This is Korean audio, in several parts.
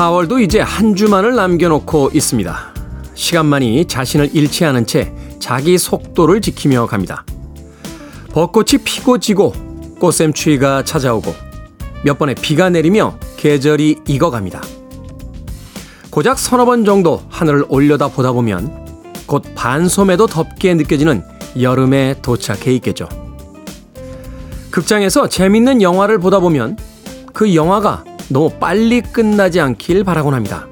4월도 이제 한 주만을 남겨놓고 있습니다. 시간만이 자신을 잃지 않은 채 자기 속도를 지키며 갑니다. 벚꽃이 피고 지고 꽃샘추위가 찾아오고 몇 번의 비가 내리며 계절이 익어갑니다. 고작 서너 번 정도 하늘을 올려다 보다 보면 곧 반소매도 덥게 느껴지는 여름에 도착해 있겠죠. 극장에서 재밌는 영화를 보다 보면 그 영화가 너무 빨리 끝나지 않길 바라곤 합니다.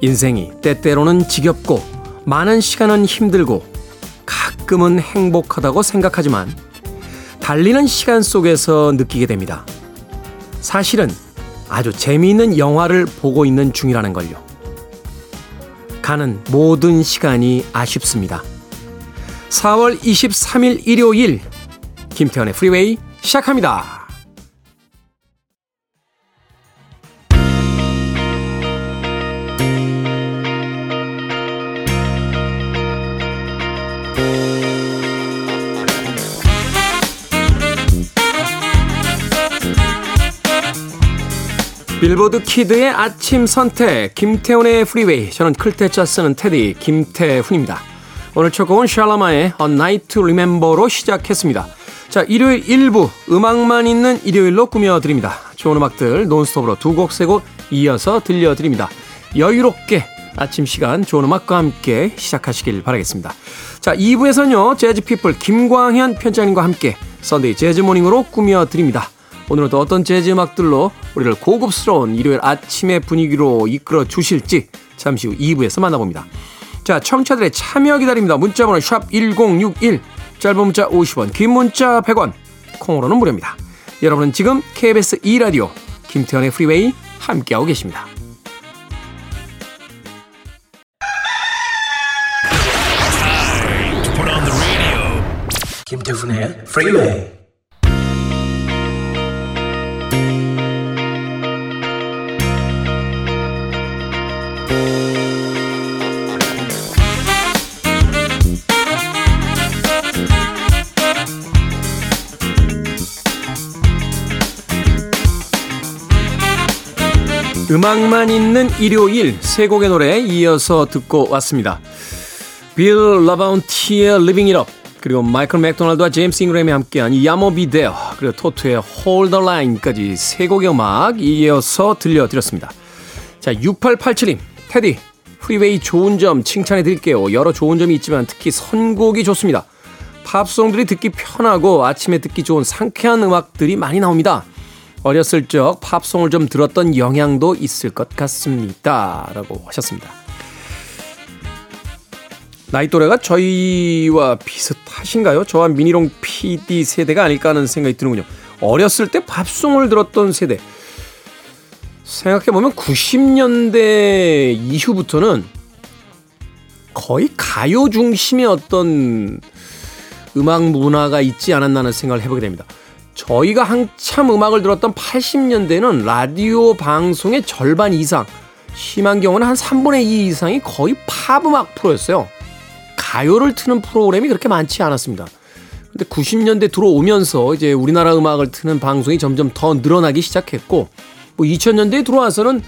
인생이 때때로는 지겹고 많은 시간은 힘들고 가끔은 행복하다고 생각하지만 달리는 시간 속에서 느끼게 됩니다. 사실은 아주 재미있는 영화를 보고 있는 중이라는 걸요. 가는 모든 시간이 아쉽습니다. 4월 23일 일요일 김태훈의 프리웨이 시작합니다. 빌보드 kid의 아침 선택 김태훈의 프리웨이 저는 클 태 자 쓰는 테디 김태훈입니다. 오늘 첫 곡은 샬라마의 A Night to Remember로 시작했습니다. 자 일요일 1부 음악만 있는 일요일로 꾸며드립니다. 좋은 음악들 논스톱으로 두 곡 세 곡 이어서 들려드립니다. 여유롭게 아침 시간 좋은 음악과 함께 시작하시길 바라겠습니다. 자 2부에서는요 재즈피플 김광현 편집장님과 함께 Sunday Jazz Morning으로 꾸며드립니다. 오늘은 또 어떤 재즈 음악들로 우리를 고급스러운 일요일 아침의 분위기로 이끌어 주실지 잠시 후 2부에서 만나봅니다. 자, 청취자들의 참여 기다립니다. 문자번호 샵 1061, 짧은 문자 50원, 긴 문자 100원, 콩으로는 무료입니다. 여러분은 지금 KBS 2라디오 김태훈의 Freeway 함께하고 계십니다. 김태훈의 Freeway 음악만 있는 일요일 세 곡의 노래 이어서 듣고 왔습니다. 빌 라바운티의 Living It Up 그리고 마이클 맥도날드와 제임스 잉그램이 함께한 Yah Mo B There 그리고 토토의 Hold the Line까지 세 곡의 음악 이어서 들려드렸습니다. 자 6887님 테디 Freeway 좋은 점 칭찬해 드릴게요. 여러 좋은 점이 있지만 특히 선곡이 좋습니다. 팝송들이 듣기 편하고 아침에 듣기 좋은 상쾌한 음악들이 많이 나옵니다. 어렸을 적 팝송을 좀 들었던 영향도 있을 것 같습니다. 라고 하셨습니다. 나이 또래가 저희와 비슷하신가요? 저와 미니롱 PD 세대가 아닐까 하는 생각이 드는군요. 어렸을 때 팝송을 들었던 세대. 생각해보면 90년대 이후부터는 거의 가요 중심의 어떤 음악 문화가 있지 않았나 하는 생각을 해보게 됩니다. 저희가 한참 음악을 들었던 80년대는 라디오 방송의 절반 이상, 심한 경우는 한 3분의 2 이상이 거의 팝 음악 프로였어요. 가요를 트는 프로그램이 그렇게 많지 않았습니다. 근데 90년대 들어오면서 이제 우리나라 음악을 트는 방송이 점점 더 늘어나기 시작했고, 뭐 2000년대에 들어와서는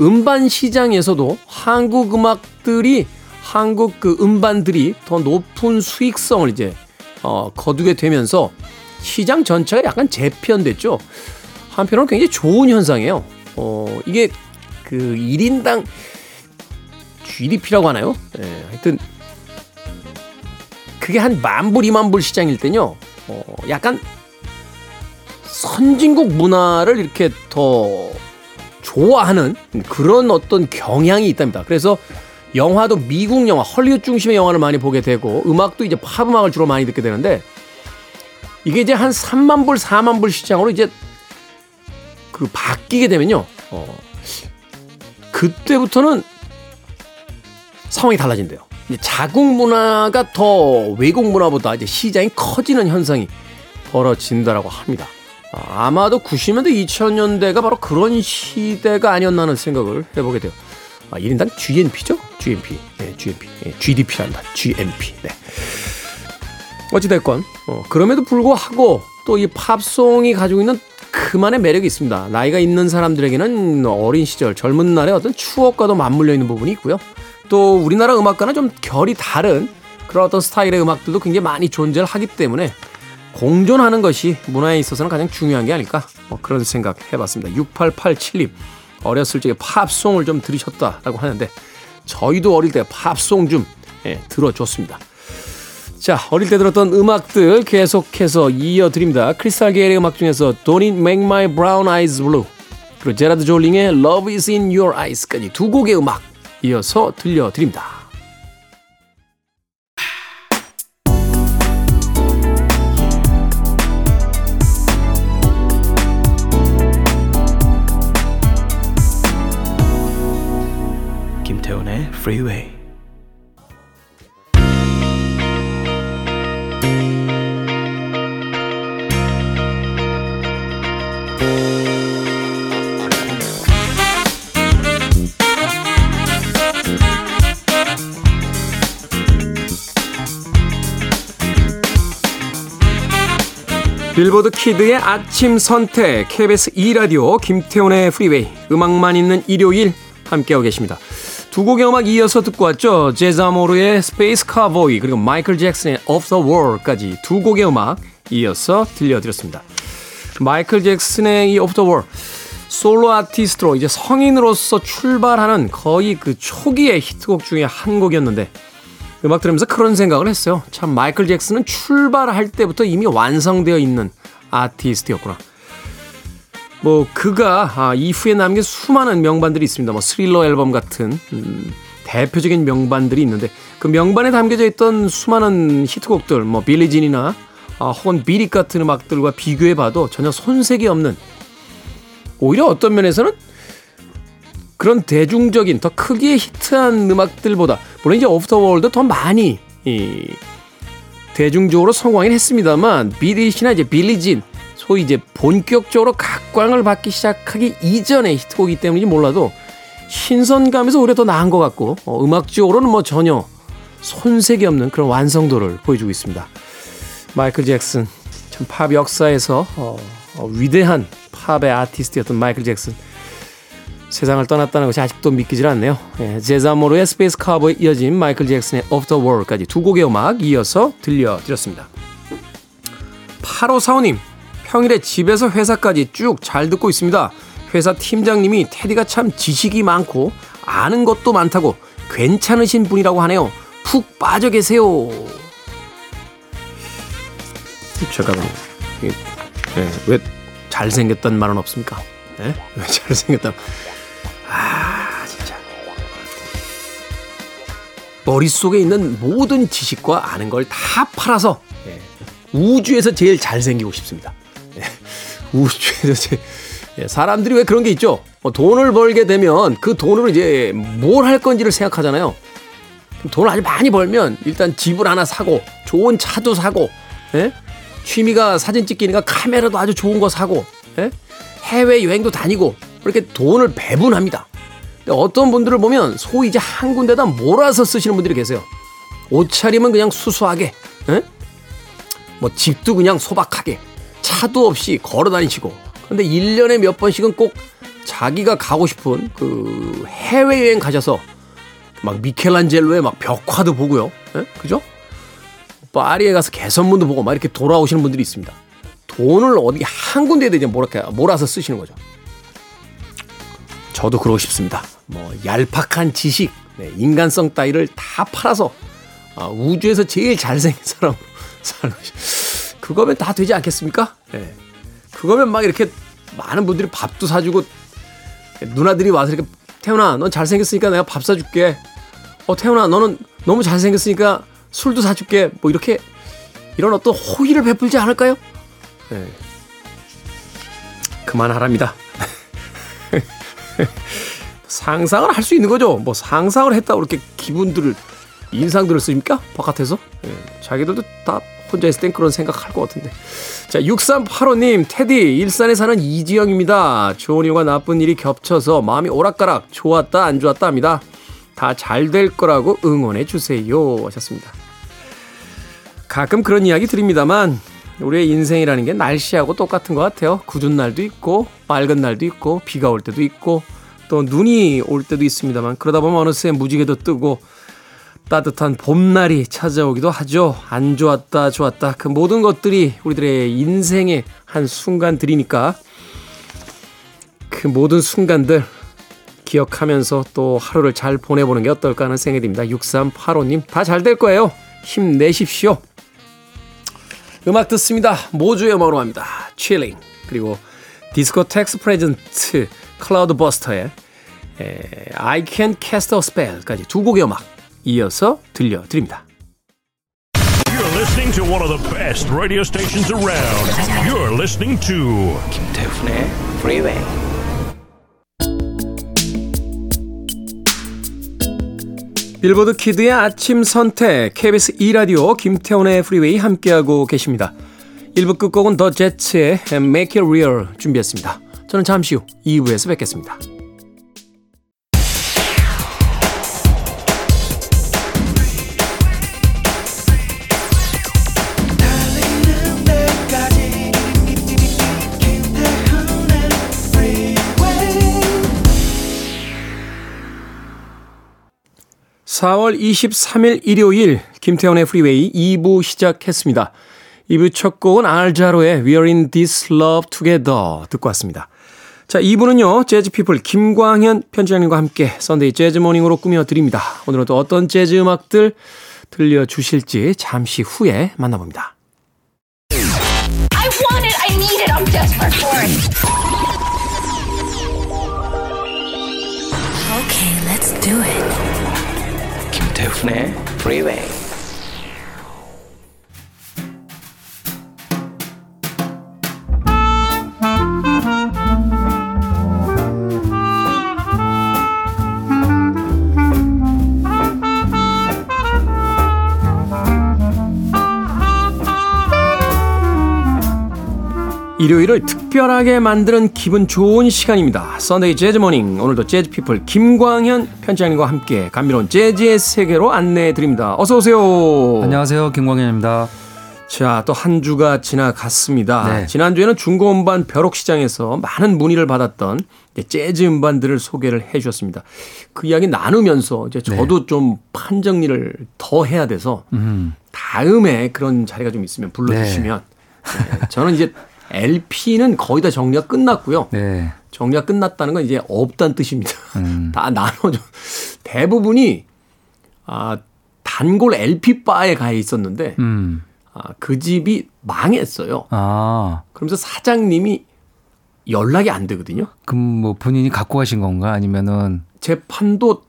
음반 시장에서도 한국 음악들이 한국 그 음반들이 더 높은 수익성을 이제 어, 거두게 되면서 시장 전체가 약간 재편됐죠. 한편으로는 굉장히 좋은 현상이에요. 어, 이게 그 1인당 GDP라고 하나요? 예, 하여튼 그게 한 만불, 이만불 시장일 때요. 어, 약간 선진국 문화를 이렇게 더 좋아하는 그런 어떤 경향이 있답니다. 그래서 영화도 미국 영화, 헐리우드 중심의 영화를 많이 보게 되고 음악도 이제 팝 음악을 주로 많이 듣게 되는데 이게 이제 한 3만 불, 4만 불 시장으로 이제 그 바뀌게 되면요. 어, 그때부터는 상황이 달라진대요. 자국 문화가 더 외국 문화보다 이제 시장이 커지는 현상이 벌어진다라고 합니다. 아, 아마도 90년대, 2000년대가 바로 그런 시대가 아니었나 하는 생각을 해보게 돼요. 아, 1인당 GNP죠? GNP. 네, GNP. 네, GDP란다. GNP. 네. 어찌됐건, 어, 그럼에도 불구하고 또 이 팝송이 가지고 있는 그만의 매력이 있습니다. 나이가 있는 사람들에게는 어린 시절, 젊은 날의 어떤 추억과도 맞물려 있는 부분이 있고요. 또 우리나라 음악과는 좀 결이 다른 그런 어떤 스타일의 음악들도 굉장히 많이 존재를 하기 때문에 공존하는 것이 문화에 있어서는 가장 중요한 게 아닐까 뭐 그런 생각 해봤습니다. 6887님 어렸을 적에 팝송을 좀 들으셨다라고 하는데 저희도 어릴 때 팝송 좀 예, 들어줬습니다. 자 어릴 때 들었던 음악들 계속해서 이어드립니다. 크리스탈 게일의 음악 중에서 Don't It Make My Brown Eyes Blue 그리고 제라드 졸링의 Love Is In Your Eyes까지 두 곡의 음악 이어서 들려드립니다. 김태훈의 Freeway. 빌보드 Kid의 아침 선택 KBS 2라디오 김태훈의 Freeway 음악만 있는 일요일 함께하고 계십니다. 두 곡의 음악 이어서 듣고 왔죠. 제자모르의 Space Cowboy 그리고 마이클 잭슨의 Off the Wall까지 두 곡의 음악 이어서 들려드렸습니다. 마이클 잭슨의 이 Off the Wall 솔로 아티스트로 이제 성인으로서 출발하는 거의 그 초기의 히트곡 중에 한 곡이었는데 음악 들으면서 그런 생각을 했어요. 참 마이클 잭슨은 출발할 때부터 이미 완성되어 있는 아티스트였구나. 뭐 그가 아, 이후에 남긴 수많은 명반들이 있습니다. 뭐 스릴러 앨범 같은 음, 대표적인 명반들이 있는데 그 명반에 담겨져 있던 수많은 히트곡들 뭐 빌리진이나 아, 혹은 비릿 같은 음악들과 비교해 봐도 전혀 손색이 없는 오히려 어떤 면에서는 그런 대중적인 더 크게 히트한 음악들보다 물론 이제 Off the Wall 더 많이 이 대중적으로 성공하긴 했습니다만 비릿이나 이제 Billie Jean 소위 이제 본격적으로 각광을 받기 시작하기 이전의 히트곡이기 때문인지 몰라도 신선감에서 오히려 더 나은 것 같고 어, 음악적으로는 뭐 전혀 손색이 없는 그런 완성도를 보여주고 있습니다. 마이클 잭슨 참 팝 역사에서 어, 어, 위대한 팝의 아티스트였던 마이클 잭슨 세상을 떠났다는 것이 아직도 믿기질 않네요. 예, 제자모로의 Space Cowboy에 이어진 마이클 잭슨의 Off the Wall까지 두 곡의 음악 이어서 들려드렸습니다. 8545님 평일에 집에서 회사까지 쭉 잘 듣고 있습니다. 회사 팀장님이 테디가 참 지식이 많고 아는 것도 많다고 괜찮으신 분이라고 하네요. 푹 빠져 계세요. 잠깐만. 예, 왜 잘생겼단 말은 없습니까? 예? 왜 잘생겼다. 아, 진짜. 머릿속에 있는 모든 지식과 아는 걸 다 팔아서 예, 우주에서 제일 잘생기고 싶습니다. 우주에서 제 예, 사람들이 왜 그런 게 있죠? 뭐 돈을 벌게 되면 그 돈으로 이제 뭘 할 건지를 생각하잖아요. 돈을 아주 많이 벌면 일단 집을 하나 사고 좋은 차도 사고 예? 취미가 사진 찍기니까 카메라도 아주 좋은 거 사고 예? 해외 여행도 다니고 이렇게 돈을 배분합니다. 어떤 분들을 보면 소위 이제 한 군데다 몰아서 쓰시는 분들이 계세요. 옷차림은 그냥 수수하게, 예? 뭐 집도 그냥 소박하게, 차도 없이 걸어 다니시고 근데 1년에 몇 번씩은 꼭 자기가 가고 싶은 그 해외여행 가셔서 막 미켈란젤로의 막 벽화도 보고요. 예? 그죠? 파리에 가서 개선문도 보고 막 이렇게 돌아오시는 분들이 있습니다. 돈을 어디 한 이제 몰아서, 몰아서 쓰시는 거죠. 저도 그러고 싶습니다. 뭐 얄팍한 지식, 네, 인간성 따위를 다 팔아서 아, 우주에서 제일 잘생긴 사람으로 살고 싶 그거면 다 되지 않겠습니까? 예. 그거면 막 이렇게 많은 분들이 밥도 사주고 누나들이 와서 이렇게 태훈아 넌 잘생겼으니까 내가 밥 사줄게 어 태훈아 너는 너무 잘생겼으니까 술도 사줄게 뭐 이렇게 이런 어떤 호의를 베풀지 않을까요? 예. 그만하랍니다. 상상을 할 수 있는 거죠. 뭐 상상을 했다고 그렇게 기분들을 인상들을 씁니까? 바깥에서? 예. 자기들도 다 혼자 있을 땐 그런 생각할 것 같은데. 자, 6385님, 테디, 일산에 사는 이지영입니다. 좋은 일과 나쁜 일이 겹쳐서 마음이 오락가락, 좋았다, 안 좋았다 합니다. 다 잘 될 거라고 응원해 주세요. 하셨습니다. 가끔 그런 이야기 드립니다만, 우리의 인생이라는 게 날씨하고 똑같은 것 같아요. 굳은 날도 있고, 맑은 날도 있고, 비가 올 때도 있고, 또 눈이 올 때도 있습니다만, 그러다 보면 어느새 무지개도 뜨고, 따뜻한 봄날이 찾아오기도 하죠. 안 좋았다, 좋았다. 그 모든 것들이 우리들의 인생의 한 순간들이니까, 그 모든 순간들 기억하면서 또 하루를 잘 보내보는 게 어떨까 하는 생각이 듭니다. 6385님, 다 잘 될 거예요. 힘내십시오. 음악 듣습니다. 모조의 음악으로 합니다. Chillin'. 그리고 Disco Tex presents Cloudburst의 I Can Cast a Spell까지 두 곡의 음악 이어서 들려드립니다. You're listening to one of the best radio stations around. You're listening to 김태훈의 Freeway. 빌보드 Kid의 아침 선택 KBS 2라디오 김태훈의 Freeway 함께하고 계십니다. 1부 끝곡은 더 제츠의 Make It Real 준비했습니다. 저는 잠시 후 2부에서 뵙겠습니다. 4월 23일 일요일 김태훈의 Freeway 2부 시작했습니다. 2부 첫 곡은 알자로의 We're in this love together 듣고 왔습니다. 자, 2부는요, 재즈피플 김광현 편집장님과 함께 Sunday Jazz Morning으로 꾸며드립니다. 오늘은 또 어떤 재즈 음악들 들려주실지 잠시 후에 만나봅니다. I want it. I need it. I'm desperate for it. Okay, let's do it. 김태훈의 Freeway. 일요일을 특별하게 만드는 기분 좋은 시간입니다. Sunday Jazz Morning. 오늘도 재즈 피플 김광현 편집장님과 함께 감미로운 재즈의 세계로 안내해 드립니다. 어서 오세요. 안녕하세요. 김광현입니다. 자, 또 한 주가 지나갔습니다. 네. 지난주에는 중고 음반 벼룩 시장에서 많은 문의를 받았던 재즈 음반들을 소개를 해 주셨습니다. 그 이야기 나누면서 이제 저도 좀 판정리를 더 해야 돼서 음. 다음에 그런 자리가 좀 있으면 불러 주시면 네, 저는 이제 LP는 거의 다 정리가 끝났고요. 네. 정리가 끝났다는 건 이제 없다는 뜻입니다. 음. 다 나눠줘. 대부분이 아 단골 LP 바에 가 있었는데 음. 아, 그 집이 망했어요. 아, 그러면서 사장님이 연락이 안 되거든요. 그럼 뭐 본인이 갖고 가신 건가? 아니면은 제 판도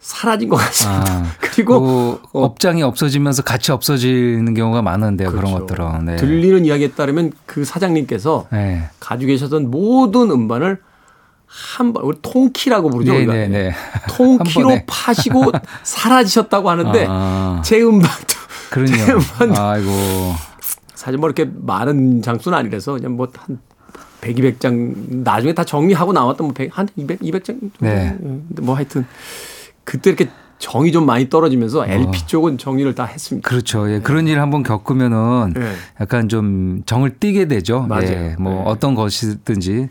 사라진 것 같습니다. 아, 그리고 그 어, 업장이 없어지면서 같이 없어지는 경우가 많은데요. 그런 그렇죠. 것들은. 네. 들리는 이야기에 따르면 그 사장님께서 네. 가지고 계셨던 모든 음반을 한 번, 우리 통키라고 부르죠. 네. 네, 네. 통키로. 파시고 사라지셨다고 하는데 아, 제 음반도 그러네요. 제 음반도 아이고. 사실 뭐 이렇게 많은 장수는 아니라서 그냥 뭐한 100, 200장 나중에 다 정리하고 나왔던 뭐 100, 한 200, 200장 정도. 네. 근데 뭐 하여튼 그때 이렇게 정이 좀 많이 떨어지면서 LP 쪽은 정리를 다 했습니다. 그렇죠. 예. 그런 일 한번 겪으면은 네. 약간 좀 정을 띠게 되죠. 맞아요. 예. 뭐 네. 어떤 것이든지.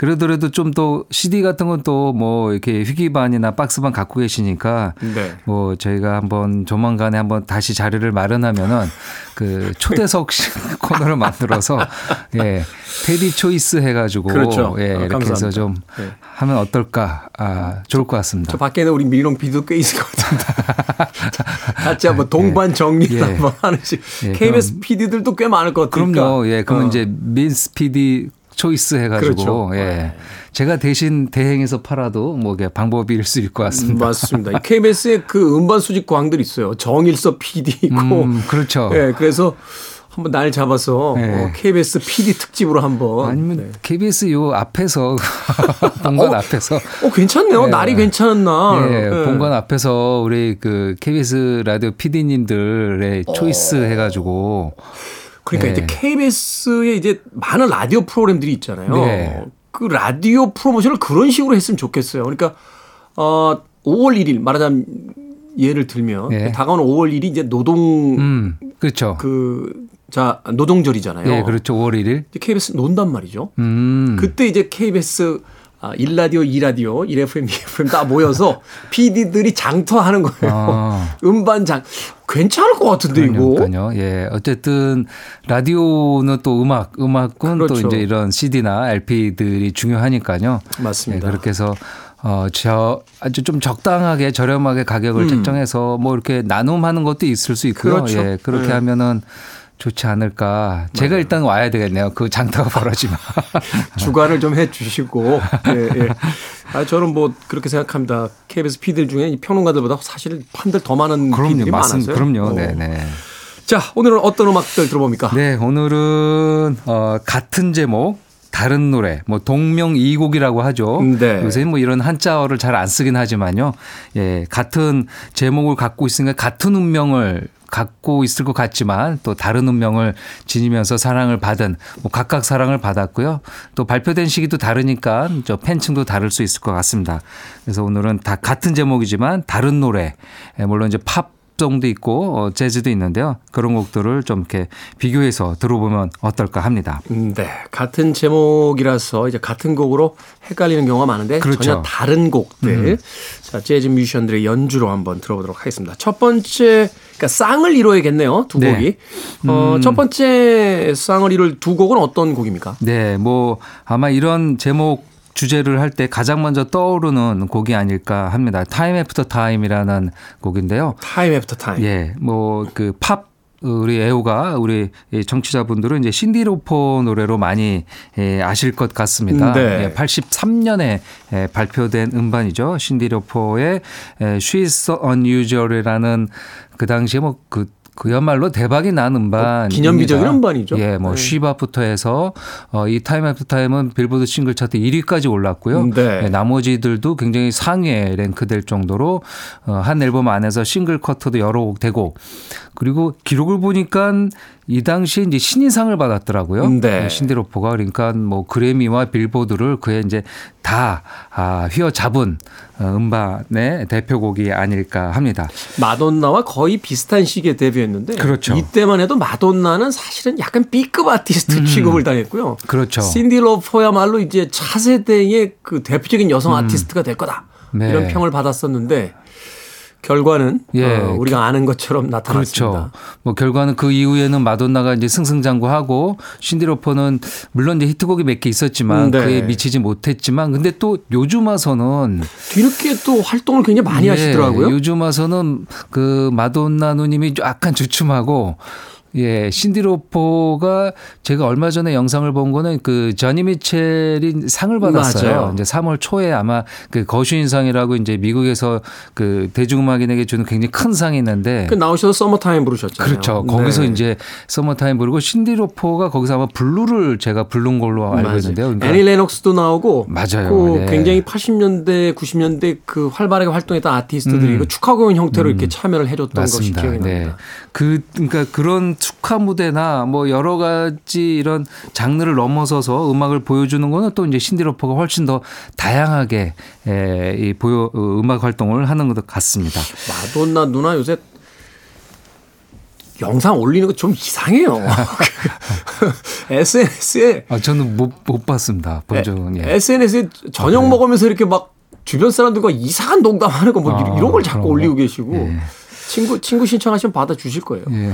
그러더라도 좀 또 CD 같은 건 또 뭐 이렇게 희귀반이나 박스반 갖고 계시니까 네. 뭐 저희가 한번 조만간에 한번 다시 자리를 마련하면은 그 초대석 코너를 만들어서 예 테디 초이스 해가지고 그렇죠. 예 아, 이렇게 해서 감사합니다. 좀 네. 하면 어떨까 아 좋을 것 같습니다. 저 밖에는 우리 미롱 비도 꽤 있을 것 같은데. 같이 한번 동반 정리를 예. 한번 하는씩. 예, KBS PD들도 꽤 많을 것 같으니까. 그럼요. 예, 그러면 어. 이제 민스 PD 초이스 해가지고 그렇죠. 예 제가 대신 대행해서 팔아도 뭐 이게 방법일 수 있을 것 같습니다. 맞습니다. KBS에 그 음반 수집 광들이 있어요. 정일서 PD 있고. 음, 그렇죠. 예, 그래서 한번 날 잡아서 네. 어, KBS PD 특집으로 한번. 아니면 네. KBS 요 앞에서 본관 어? 앞에서 어, 괜찮네요. 네. 날이 괜찮은 날. 예, 예. 본관 앞에서 우리 그 KBS 라디오 PD님들의 초이스 해가지고 그러니까 네. 이제 KBS에 이제 많은 라디오 프로그램들이 있잖아요. 네. 그 라디오 프로모션을 그런 식으로 했으면 좋겠어요. 그러니까 어 5월 1일 말하자면 예를 들면 네. 다가오는 5월 1일이 이제 노동 음 그렇죠. 그 자 노동절이잖아요. 예, 그렇죠. 5월 1일. 이제 KBS 논단 말이죠. 음. 그때 이제 KBS 아, 1라디오, 2라디오, 1FM, 2FM 다 모여서 PD들이 장터하는 거예요. 아. 음반 장. 괜찮을 것 같은데 이거. 그러니까요. 예. 어쨌든 라디오는 또 음악, 음악은 그렇죠. 또 이제 이런 CD나 LP들이 중요하니까요. 맞습니다. 예, 그렇게 해서 어, 저 아주 좀 적당하게 저렴하게 가격을 책정해서 뭐 이렇게 나눔하는 것도 있을 수 있고요. 음. 그렇죠. 예. 그렇게 네. 하면은 좋지 않을까. 제가 일단 와야 되겠네요. 그 장터가 벌어지면. 주관을 좀 해 주시고. 예, 예. 아, 저는 뭐 그렇게 생각합니다. KBS PD들 중에 이 평론가들보다 사실 판들 더 많은 그럼요. PD들이 맞습니다. 많았어요. 그럼요. 어. 네, 네. 자, 오늘은 어떤 음악들 들어봅니까? 네, 오늘은 어, 같은 제목 다른 노래, 뭐 동명이곡이라고 하죠. 네. 요새 뭐 이런 한자어를 잘 안 쓰긴 하지만요. 예, 같은 제목을 갖고 있으니까 같은 운명을 갖고 있을 것 같지만 또 다른 운명을 지니면서 사랑을 받은 뭐 각각 사랑을 받았고요. 또 발표된 시기도 다르니까 저 팬층도 다를 수 있을 것 같습니다. 그래서 오늘은 다 같은 제목이지만 다른 노래, 예, 물론 이제 팝송도 있고 어, 재즈도 있는데요. 그런 곡들을 좀 이렇게 비교해서 들어보면 어떨까 합니다. 음, 네. 같은 제목이라서 이제 같은 곡으로 헷갈리는 경우가 많은데 그렇죠. 전혀 다른 곡들. 자, 재즈 뮤지션들의 연주로 한번 들어보도록 하겠습니다. 첫 번째, 그러니까 쌍을 이루어야겠네요. 두 네. 곡이. 어, 첫 번째 쌍을 이룰 두 곡은 어떤 곡입니까? 네, 뭐 아마 이런 제목 주제를 할 때 가장 먼저 떠오르는 곡이 아닐까 합니다. Time After Time이라는 곡인데요. Time After Time. 예, 뭐 그 팝 우리 애호가 우리 이 청취자분들은 이제 신디 로퍼 노래로 많이 예, 아실 것 같습니다. 네. 예, 83년에 예, 발표된 음반이죠. 신디 로퍼의 예, She's So Unusual이라는 그 당시에 뭐 그 그야말로 대박이 난 음반. 어, 기념비적인 음반이죠. 예, 뭐 네. She Bop부터 해서 어, 이 Time After Time은 빌보드 싱글 차트 1위까지 올랐고요. 네. 예, 나머지들도 굉장히 상위에 랭크될 정도로 어, 한 앨범 안에서 싱글 커트도 여러 곡 되고 그리고 기록을 보니까 이 당시에 이제 신인상을 받았더라고요. 네. 신디로포가 그러니까 뭐 그래미와 빌보드를 그에 이제 다 아, 휘어잡은 어, 음반의 대표곡이 아닐까 합니다. 마돈나와 거의 비슷한 시기에 데뷔했는데 그렇죠. 이때만 해도 마돈나는 사실은 약간 B급 아티스트 취급을 당했고요. 음. 그렇죠. 신디 로퍼야말로 이제 차세대의 그 대표적인 여성 아티스트가 될 거다. 음. 네. 이런 평을 받았었는데 결과는 예. 어, 우리가 아는 것처럼 나타났습니다. 그렇죠. 뭐 결과는 그 이후에는 마돈나가 이제 승승장구하고 신디로퍼는 물론 이제 히트곡이 몇 개 있었지만 네. 그에 미치지 못했지만 근데 또 요즘 와서는 뒤늦게 또 활동을 굉장히 많이 예, 하시더라고요. 요즘 와서는 그 마돈나 누님이 약간 주춤하고 예, 신디로포가 제가 얼마 전에 영상을 본 거는 그 저니 미첼이 상을 받았어요. 맞아요. 이제 3월 초에 아마 그 거슈인상이라고 이제 미국에서 그 대중음악인에게 주는 굉장히 큰 상이 있는데 그 나오셔서 서머타임 부르셨잖아요. 그렇죠. 거기서 네. 이제 서머타임 부르고 신디 로퍼가 거기서 아마 Blue를 제가 부른 걸로 알고 맞아요. 있는데요. 그러니까 애니 레녹스도 나오고 맞아요. 그 네. 굉장히 80년대 90년대 그 활발하게 활동했던 아티스트들이 그 축하 공연 형태로 이렇게 참여를 해줬던 것이 음. 맞습니다. 기억이 네. 납니다. 그 그러니까 그런 축하 무대나 뭐 여러 가지 이런 장르를 넘어서서 음악을 보여주는 거는 또 이제 신디로퍼가 훨씬 더 다양하게 에, 이 보여 어, 음악 활동을 하는 것 같습니다. 마돈나 누나 요새 영상 올리는 거 좀 이상해요. SNS에 아, 저는 못, 못 봤습니다. 본 적은 예. SNS에 저녁 먹으면서 이렇게 막 주변 사람들과 이상한 농담하는 거뭐 아, 이런 걸 자꾸 그런 거? 올리고 계시고 예. 친구 친구 신청하시면 받아 주실 거예요. 예.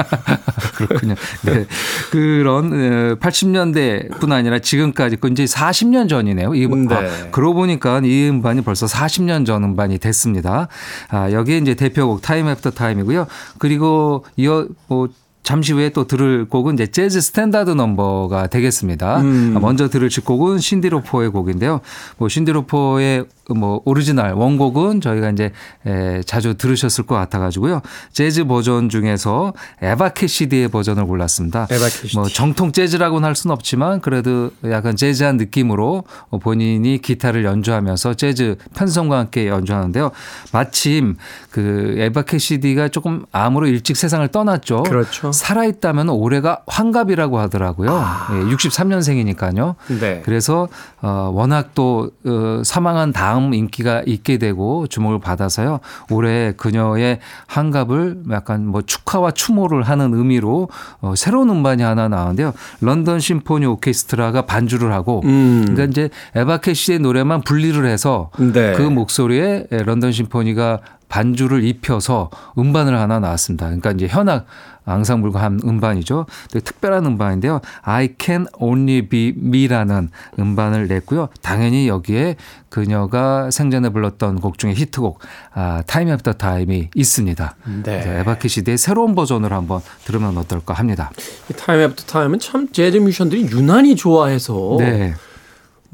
그렇군요. 네. 그런 80년대뿐 아니라 지금까지 그 이제 40년 전이네요. 이 네. 아, 그러고 보니까 이 음반이 벌써 40년 전 음반이 됐습니다. 아, 여기에 이제 대표곡 Time After Time이고요. 그리고 이어 뭐 잠시 후에 또 들을 곡은 이제 재즈 스탠다드 넘버가 되겠습니다. 음. 아, 먼저 들을 곡은 신디 로퍼의 곡인데요. 뭐 신디 로퍼의 뭐 오리지널 원곡은 저희가 이제 에, 자주 들으셨을 것 같아가지고요. 재즈 버전 중에서 에바 캐시디의 버전을 골랐습니다. 에바 캐시디. 뭐 정통 재즈라고는 할 수는 없지만 그래도 약간 재즈한 느낌으로 본인이 기타를 연주하면서 재즈 편성과 함께 연주하는데요. 마침 그 에바 캐시디가 조금 암으로 일찍 세상을 떠났죠. 그렇죠. 살아있다면 올해가 환갑이라고 하더라고요. 예, 63년생이니까요. 네. 그래서 어, 워낙 또 어, 사망한 다음 인기가 있게 되고 주목을 받아서요. 올해 그녀의 한갑을 약간 뭐 축하와 추모를 하는 의미로 어, 새로운 음반이 하나 나왔는데요. 런던 심포니 오케스트라가 반주를 하고 음. 그러니까 이제 에바 캐시의 노래만 분리를 해서 네. 그 목소리에 런던 심포니가 반주를 입혀서 음반을 하나 나왔습니다. 그러니까 이제 현악 앙상블과 한 음반이죠. 특별한 음반인데요. I Can Only Be Me라는 음반을 냈고요. 당연히 여기에 그녀가 생전에 불렀던 곡 중에 히트곡 아, Time After Time이 있습니다. 네. 에바 캐시디의 새로운 버전을 한번 들으면 어떨까 합니다. 이 Time After Time은 참 재즈 뮤지션들이 유난히 좋아해서 네.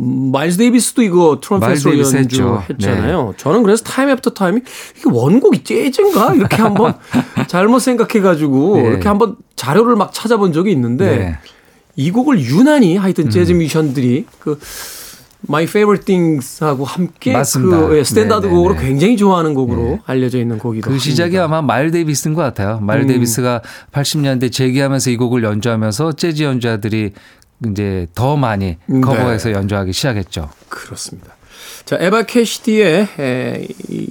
음, 마일스 데이비스도 이거 트럼펫으로 연주했잖아요. 네. 저는 그래서 Time After Time이 이게 원곡이 재즈인가 이렇게 한번 잘못 생각해가지고 네. 이렇게 한번 자료를 막 찾아본 적이 있는데 네. 이 곡을 유난히 하여튼 재즈 뮤지션들이 그 My Favorite Things하고 함께 맞습니다. 그 예, 스탠다드 네, 네, 곡으로 네. 굉장히 좋아하는 곡으로 알려져 있는 곡이기도 그 시작이 합니다. 아마 마일스 데이비스인 것 같아요. 마일 음. 데이비스가 80년대 재기하면서 이 곡을 연주하면서 재즈 연주자들이 이제 더 많이 네. 커버해서 연주하기 시작했죠. 그렇습니다. 자, 에바 캐시디의 에, 이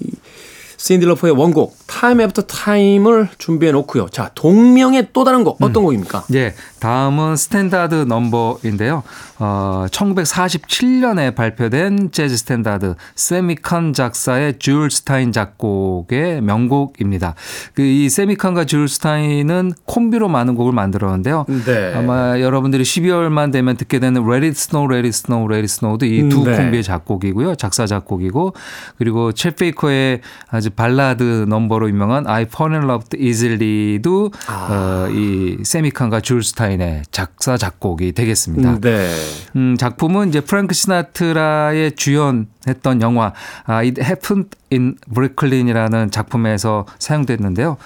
신디 로퍼의 원곡 Time After Time을 준비해 놓고요. 자, 동명의 또 다른 곡 어떤 곡입니까? 예, 다음은 스탠다드 넘버인데요. 어, 1947년에 발표된 재즈 스탠다드 새미 칸 작사의 줄 스타인 작곡의 명곡입니다. 그 이 새미 칸과 줄 스타인은 콤비로 많은 곡을 만들었는데요. 네. 아마 여러분들이 12월만 되면 듣게 되는 Let It Snow, Let It Snow, Let It Snow도 이두 네. 콤비의 작곡이고요. 작사 작곡이고 그리고 쳇 베이커의 아주 발라드 넘버로 유명한 I Fall in Love Easily도 어, 이 새미 칸과 줄 스타인의 작사 작곡이 되겠습니다. 네. 음, 작품은 이제 프랭크 시나트라의 주연했던 영화 아, It Happened in Brooklyn이라는 작품에서 사용됐는데요.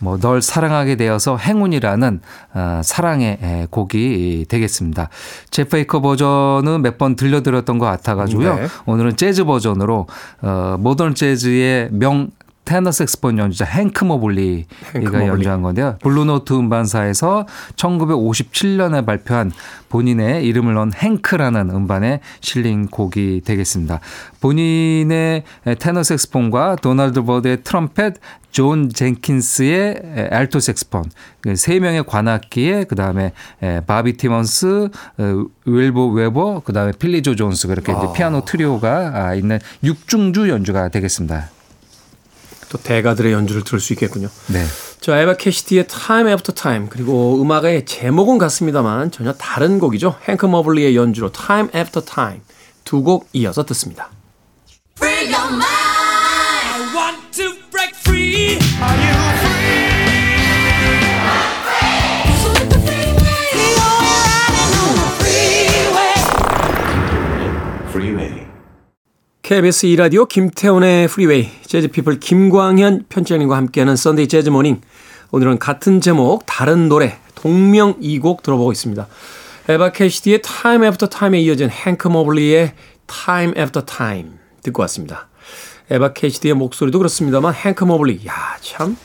뭐 널 사랑하게 되어서 행운이라는 아, 사랑의 에, 곡이 되겠습니다. 쳇 베이커 버전은 몇 번 들려드렸던 것 같아가지고요. 네. 오늘은 재즈 버전으로 어, 모던 재즈의 명 테너 색스폰 연주자 행크 모블리가 모블리. 연주한 건데요. 블루노트 음반사에서 1957년에 발표한 본인의 이름을 넣은 행크라는 음반에 실린 곡이 되겠습니다. 본인의 테너 색스폰과 도널드 버드의 트럼펫, 존 젠킨스의 알토 색스폰, 그세 명의 관악기에 그 다음에 바비 티먼스, 어, 윌버 웨어, 그 다음에 필리 조 존스 그렇게 이제 피아노 트리오가 아, 있는 육중주 연주가 되겠습니다. 또 대가들의 연주를 들을 수 있겠군요. 네. 자, 에바 캐시디의 Time After Time 그리고 음악의 제목은 같습니다만 전혀 다른 곡이죠. 행크 머블리의 연주로 Time After Time 두 곡 이어서 듣습니다. KBS 2라디오 김태훈의 프리웨이 재즈피플 김광현 편집장님과 함께하는 Sunday Jazz Morning 오늘은 같은 제목 다른 노래 동명 이곡 들어보고 있습니다. 에바 캐시디의 Time After Time에 이어진 행크 모블리의 Time After Time 듣고 왔습니다. 에바 캐시디의 목소리도 그렇습니다만 행크 모블리 야참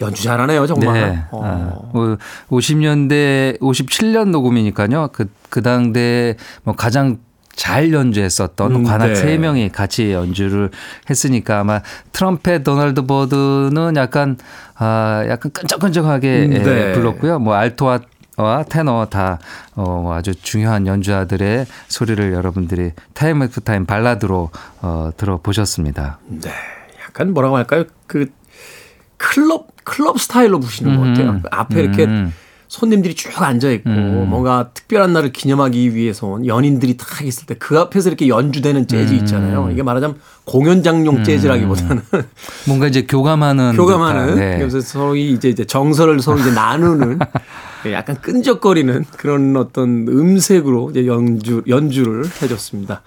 연주 잘하네요 정말. 네. 어. 아, 뭐 50년대 57년 녹음이니까요. 그, 그 당대 뭐 가장 잘 연주했었던 음, 관악 네. 세 명이 같이 연주를 했으니까 아마 트럼펫 도널드 버드는 약간 아 약간 끈적끈적하게 음, 예, 네. 불렀고요. 뭐 알토와 와 테너 다 어, 아주 중요한 연주자들의 소리를 여러분들이 Time After Time 발라드로 어, 들어보셨습니다. 네. 약간 뭐라고 할까요? 그 클럽 클럽 스타일로 부시는 것 같아요. 그 앞에 이렇게 음. 손님들이 쭉 앉아 있고 뭔가 특별한 날을 기념하기 위해서 온 연인들이 딱 있을 때 그 앞에서 이렇게 연주되는 재즈 음. 있잖아요. 이게 말하자면 공연장용 재즈라기보다는 뭔가 이제 교감하는 교감하는 네. 그래서 서로 이제 이제 정서를 서로 이제 나누는 예, 약간 끈적거리는 그런 어떤 음색으로 이제 연주 연주를 해줬습니다.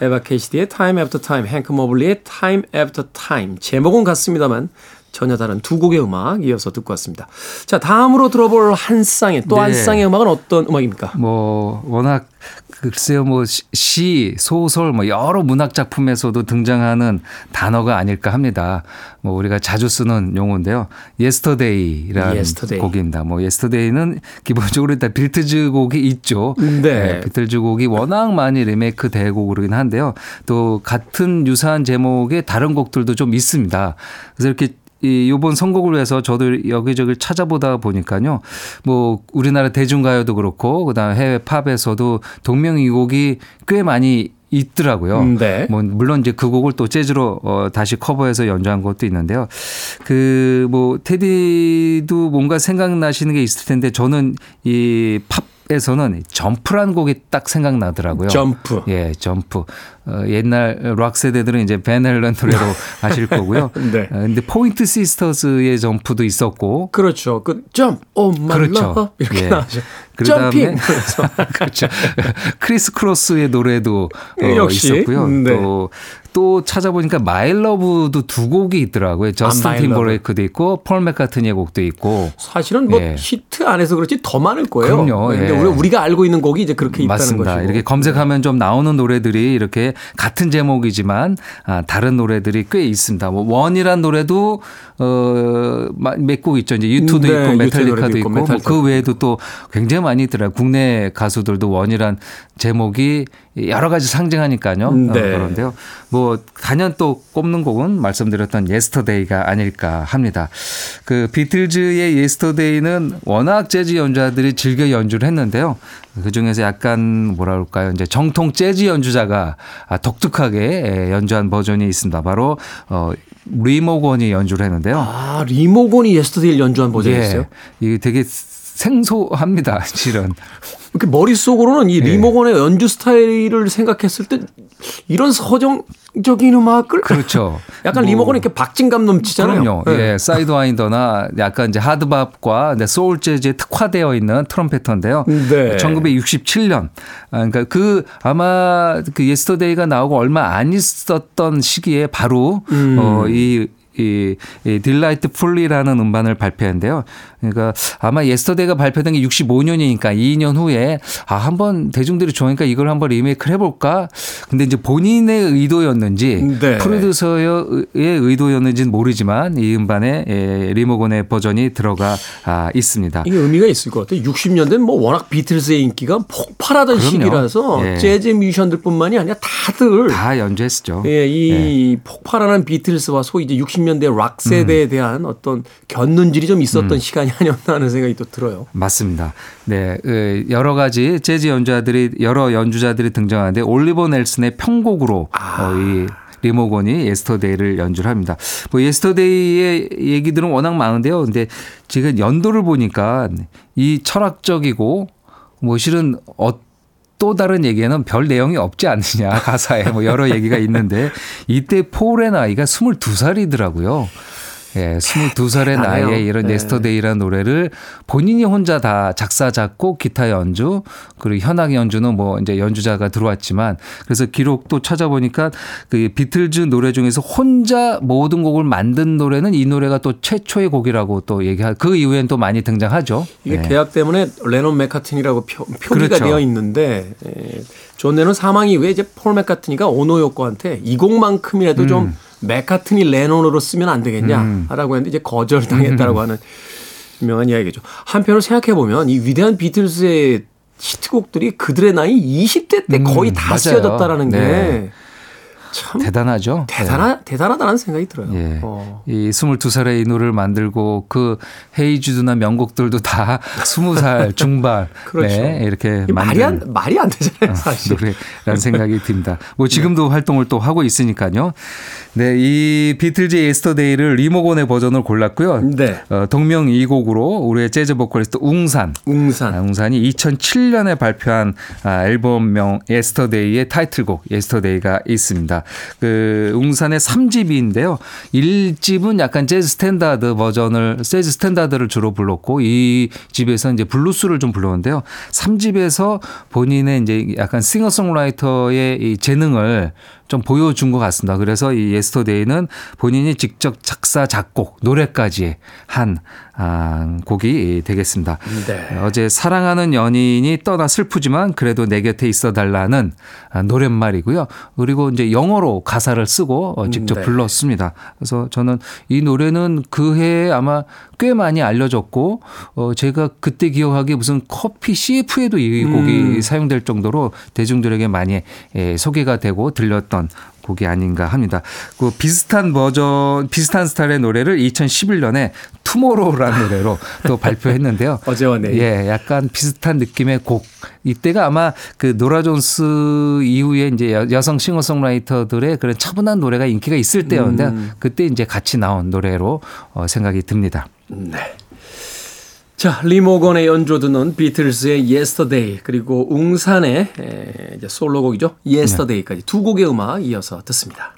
에바 캐시디의 Time After Time, 행크 머블리의 Time After Time 제목은 같습니다만 전혀 다른 두 곡의 음악 이어서 듣고 왔습니다. 자 다음으로 들어볼 한 쌍의 또한 네. 쌍의 음악은 어떤 음악입니까? 뭐 워낙 글쎄요, 뭐 시, 소설, 뭐 여러 문학 작품에서도 등장하는 단어가 아닐까 합니다. 뭐 우리가 자주 쓰는 용어인데요. Yesterday라는 Yesterday. 곡입니다. 뭐 Yesterday는 기본적으로 일단 비틀즈 곡이 있죠. 네. 비틀즈 곡이 워낙 많이 리메이크 대곡으로긴 한데요. 또 같은 유사한 제목의 다른 곡들도 좀 있습니다. 그래서 이렇게 이 요번 선곡을 위해서 저도 여기저기 찾아보다 보니까요. 뭐 우리나라 대중가요도 그렇고 그다음에 해외 팝에서도 동명이곡이 꽤 많이 있더라고요. 음, 네. 뭐 물론 이제 그 곡을 또 재즈로 어 다시 커버해서 연주한 것도 있는데요. 그 뭐 테디도 뭔가 생각나시는 게 있을 텐데 저는 이 팝 에서는 점프라는 곡이 딱 생각나더라고요. 점프. 예, 점프. 어, 옛날 락 세대들은 이제 밴 헤일런 노래로 아실 거고요. 네. 어, 근데 포인트 시스터즈의 Jump도 있었고 그렇죠. 그 Jump, for my 그렇죠. 이렇게 예. 나오죠. 그다음에 Jumping. 그래서 그렇죠. 크리스 크로스의 노래도 어. 있었고요. 네. 또, 또 찾아보니까 My Love도 두 곡이 있더라고요. 저스틴 Love. 팀버레이크도 있고 폴 맥카트니의 곡도 있고. 사실은 뭐 예. 히트 안에서 그렇지 더 많을 거예요. 그럼요. 근데 예. 우리가, 알고 있는 곡이 이제 그렇게 있다는 맞습니다. 것이고. 이렇게 검색하면 좀 나오는 노래들이 이렇게 같은 제목이지만 아, 다른 노래들이 꽤 있습니다. 뭐 One이란 노래도 어 몇 곡 있죠. 이제 유투도 네, 있고 메탈리카도 노래도 있고 있고, 뭐그 메탈리카. 외에도 또 굉장히 많이 있더라고요. 국내 가수들도 One이란 제목이 여러 가지 상징하니까요. 네. 어, 그런데요. 뭐 단연 또 꼽는 곡은 말씀드렸던 Yesterday가 아닐까 합니다. 그 비틀즈의 Yesterday는 워낙 재즈 연주자들이 즐겨 연주를 했는데요. 그 중에서 약간 뭐라 그럴까요? 이제 정통 재즈 연주자가 아, 독특하게 연주한 버전이 있습니다. 바로 어 리모건이 연주를 했는데요. 아, 리모건이 Yesterday를 연주한 버전이 있어요? 예. 이게 되게 생소합니다. 실은. 이렇게 머릿속으로는 이 예. 리모건의 연주 스타일을 생각했을 때 이런 서정적인 음악을 그렇죠. 약간 뭐 리모건이 이렇게 박진감 넘치잖아요. 그럼요. 네. 예, Sidewinder나 약간 이제 hard bop과 네, soul jazz에 특화되어 있는 trumpeter인데요. 네. 1967년. 아, 그러니까 그 아마 그 Yesterday가 나오고 얼마 안 있었던 시기에 바로 음. 어, 이 이, 이 Delightfulee라는 음반을 발표했는데요. 그러니까 아마 Yesterday가 발표된 게 65년이니까 2년 후에 아 한번 대중들이 좋아하니까 이걸 한번 리메이크를 해볼까. 근데 이제 본인의 의도였는지 네. 프로듀서의 의도였는지는 모르지만 이 음반에 예, 리모건의 버전이 들어가 아, 있습니다. 이게 의미가 있을 것 같아요. 60년대는 뭐 워낙 비틀즈의 인기가 폭발하던 그럼요. 시기라서 예. 재즈 뮤지션들뿐만이 아니라 다들 다 연주했죠. 예, 이 폭발하는 비틀스와 소위 이제 60년대 락 세대에 음. 대한 어떤 곁눈질이 좀 있었던 시간이 아니었나 하는 생각이 또 들어요. 맞습니다. 네, 그 여러 가지 재즈 연주자들이 여러 연주자들이 등장하는데 올리버 넬슨의 편곡으로 어, 이 리모건이 Yesterday를 연주를 합니다. 뭐 예스터데이의 얘기들은 워낙 많은데요. 근데 지금 연도를 보니까 이 철학적이고 뭐 실은 어, 또 다른 얘기에는 별 내용이 없지 않느냐 가사에 뭐 여러 얘기가 있는데 이때 폴의 나이가 22살이더라고요. 예, 22살의 대단해요. 나이에 이런 네. Yesterday라는 노래를 본인이 혼자 다 작사 작곡 기타 연주 그리고 현악 연주는 뭐 이제 연주자가 들어왔지만 그래서 기록도 찾아보니까 그 비틀즈 노래 중에서 혼자 모든 곡을 만든 노래는 이 노래가 또 최초의 곡이라고 또 얘기하 그 이후엔 또 많이 등장하죠. 이게 네. 계약 때문에 레논 맥카트니라고 표, 표기가 그렇죠. 되어 있는데 에, 존 레논 사망 이후에 이제 폴 맥카트니가 오노 요코한테 이 곡만큼이라도 음. 좀 맥카트니 레논으로 쓰면 안 되겠냐라고 했는데 이제 거절당했다라고 하는 유명한 이야기죠. 한편으로 생각해 보면 이 위대한 비틀즈의 히트곡들이 그들의 나이 20대 때 음, 거의 다 맞아요. 쓰여졌다라는 네. 게 참 대단하죠. 대단하, 대단하다는 생각이 들어요. 예. 어. 이 22살에 이 노래를 만들고 그 Hey Jude나 명곡들도 다 20살 중반 그렇죠. 네, 이렇게 말이 안 말이 안 되잖아요, 사실. 노래라는 생각이 듭니다. 뭐 지금도 활동을 또 하고 있으니까요. 네, 이 비틀즈 Yesterday를 리모건의 버전을 골랐고요. 네. 어, 동명이곡으로 우리의 재즈 보컬리스트 웅산 웅산. 아, 웅산이 2007년에 발표한 아, 앨범명 Yesterday의 타이틀곡 Yesterday가 있습니다. 그 웅산의 3집인데요. 1집은 약간 jazz standard 버전을 jazz standard를 주로 불렀고 2집에서 이제 블루스를 좀 불렀는데요. 3집에서 본인의 이제 약간 싱어송라이터의 이 재능을 좀 보여준 것 같습니다. 그래서 이 Yesterday는 본인이 직접 작사, 작곡, 노래까지 한 아, 곡이 되겠습니다. 네. 어제 사랑하는 연인이 떠나 슬프지만 그래도 내 곁에 있어 달라는 아, 노랫말이고요. 그리고 이제 영어로 가사를 쓰고 어, 직접 네. 불렀습니다. 그래서 저는 이 노래는 그 해에 아마 꽤 많이 알려졌고 어 제가 그때 기억하기에 무슨 커피 CF에도 이 곡이 사용될 정도로 대중들에게 많이 예, 소개가 되고 들렸던 곡이 아닌가 합니다. 그 비슷한 버전, 비슷한 스타일의 노래를 2011년에 Tomorrow라는 노래로 또 발표했는데요. 어제와 내일. 예, 약간 비슷한 느낌의 곡. 이때가 아마 그 노라 존스 이후에 이제 여- 여성 싱어송라이터들의 그런 차분한 노래가 인기가 있을 때였는데 그때 이제 같이 나온 노래로 어, 생각이 듭니다. 네. 자, 리모건의 연주 듣는 비틀스의 Yesterday 그리고 웅산의 에, 이제 솔로곡이죠. Yesterday까지 두 곡의 음악 이어서 듣습니다.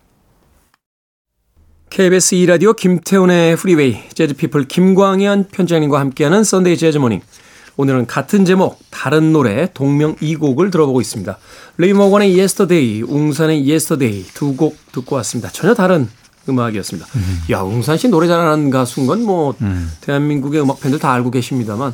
KBS 2라디오 김태훈의 Freeway 재즈피플 김광현 편집장님과 함께하는 Sunday Jazz Morning 오늘은 같은 제목 다른 노래 동명이곡을 들어보고 있습니다. 리모건의 Yesterday, 웅산의 Yesterday 두 곡 듣고 왔습니다. 전혀 다른 음악이었습니다. 야, 웅산 씨 노래 잘하는 가수인 건 뭐 대한민국의 음악 팬들 다 알고 계십니다만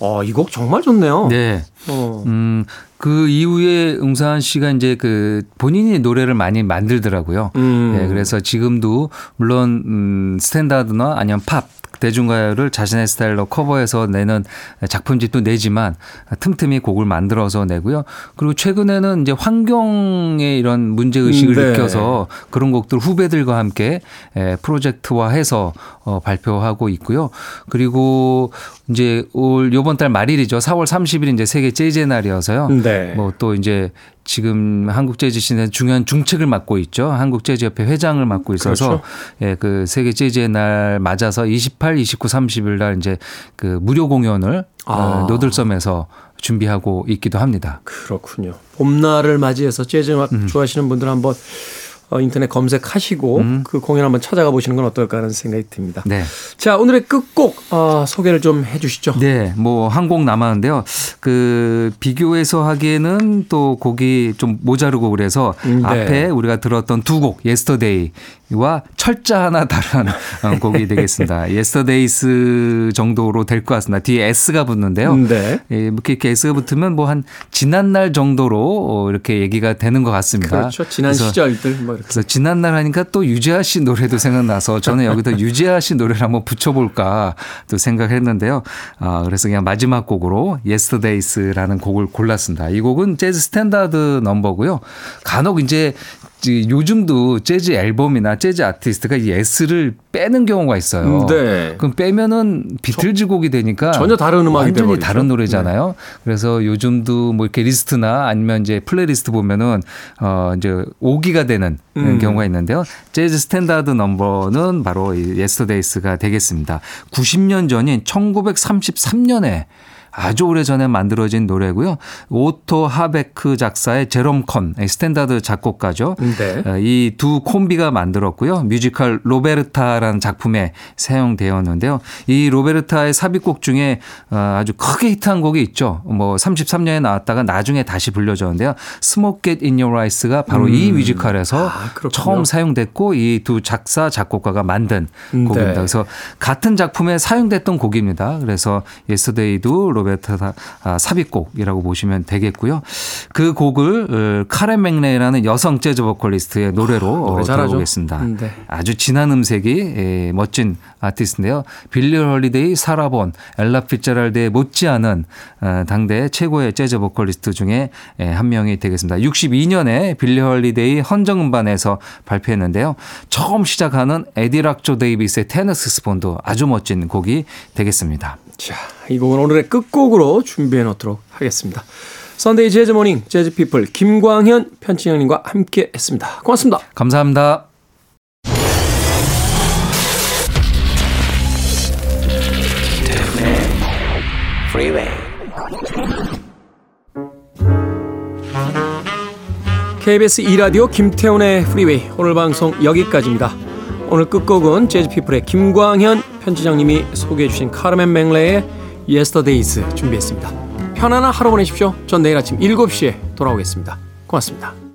어, 이 곡 정말 좋네요. 네. 어. 음, 그 이후에 웅산 씨가 이제 그 본인이 노래를 많이 만들더라고요. 음. 네, 그래서 지금도 물론 음, 스탠다드나 아니면 팝 대중가요를 자신의 스타일로 커버해서 내는 작품집도 내지만 틈틈이 곡을 만들어서 내고요. 그리고 최근에는 이제 환경의 이런 문제 의식을 음, 네. 느껴서 그런 곡들 후배들과 함께 에, 프로젝트화해서 어, 발표하고 있고요. 그리고 이제 올 요번 달 말일이죠. 4월 30일 이제 세계 재즈의 날이어서요. 네. 뭐또 이제 지금 한국 재즈 시대 중요한 중책을 맡고 있죠. 한국 재즈 협회 회장을 맡고 있어서 그렇죠. 예, 그 세계 재즈의 날 맞아서 28, 29, 30일 날 이제 그 무료 공연을 아. 어, 노들섬에서 준비하고 있기도 합니다. 그렇군요. 봄날을 맞이해서 재즈 음악 좋아하시는 분들 한번 어, 인터넷 검색하시고 그 공연 한번 찾아가 보시는 건 어떨까 하는 생각이 듭니다. 네. 자, 오늘의 끝곡 어, 소개를 좀 해주시죠. 네, 뭐 한 곡 남았는데요. 그 비교해서 하기에는 또 곡이 좀 모자르고 그래서 음, 네. 앞에 우리가 들었던 두 곡, 예스터데이와 철자 하나 다른 어, 곡이 되겠습니다. Yesterdays 정도로 될 것 같습니다. 뒤에 S가 붙는데요. 네. 예, 뭐 이렇게 S가 붙으면 뭐 한 지난날 정도로 어, 이렇게 얘기가 되는 것 같습니다. 그렇죠. 지난 시절들 뭐 이렇게. 그래서 지난날 하니까 또 유재하 씨 노래도 생각나서 저는 여기다 유재하 씨 노래를 한번 붙여볼까 또 생각했는데요. 아, 그래서 그냥 마지막 곡으로 Yesterdays라는 곡을 골랐습니다. 이 곡은 재즈 스탠다드 넘버고요. 간혹 이제 이 요즘도 재즈 앨범이나 재즈 아티스트가 이 S를 빼는 경우가 있어요. 네. 그럼 빼면은 비틀즈 곡이 되니까 전혀 다른 음악이 완전히 돼버리죠. 네. 다른 노래잖아요. 그래서 요즘도 뭐 이렇게 리스트나 아니면 이제 플레이리스트 보면은 어 이제 오기가 되는 음. 경우가 있는데요. 재즈 스탠다드 넘버는 바로 이 Yesterdays가 되겠습니다. 90년 전인 1933년에 아주 오래 전에 만들어진 노래고요. 오토 하바크 작사의 제롬 컨 스탠다드 작곡가죠. 네. 이 두 콤비가 만들었고요. 뮤지컬 로베르타라는 작품에 사용되었는데요. 이 로베르타의 삽입곡 중에 어, 아주 크게 히트한 곡이 있죠. 뭐 33년에 나왔다가 나중에 다시 불려졌는데요. Smoke Get In Your Eyes가 바로 이 뮤지컬에서 아. 처음 사용됐고 이 두 작사 작곡가가 만든 네. 곡입니다. 그래서 같은 작품에 사용됐던 곡입니다. 그래서 예스데이도 로베르타 아, 삽입곡이라고 보시면 되겠고요. 그 곡을 어, 카멘 맥레이라는 여성 재즈 보컬리스트의 노래로 아, 어. 들어보겠습니다. 네. 아주 진한 음색이 예, 멋진 아티스트인데요. 빌리 홀리데이, 사라 본, 엘라 피츠제럴드에 못지않은 어, 당대 최고의 재즈 보컬리스트 중에 예, 한 명이 되겠습니다. 62년에 빌리 홀리데이 헌정 음반에서 발표했는데요. 처음 시작하는 에디 락조 데이비스의 테너 색소폰도 아주 멋진 곡이 되겠습니다. 자, 이 곡은 오늘의 끝곡으로 준비해 놓도록 하겠습니다. Sunday Jazz Morning 재즈 피플 김광현 편집장님과 함께 했습니다. 고맙습니다. 감사합니다. Freeway. KBS 2라디오 김태훈의 프리웨이 오늘 방송 여기까지입니다. 오늘 끝곡은 재즈피플의 김광현 편지장님이 소개해 주신 카르멘 맹레의 Yesterdays 준비했습니다. 편안한 하루 보내십시오. 전 내일 아침 7시에 돌아오겠습니다. 고맙습니다.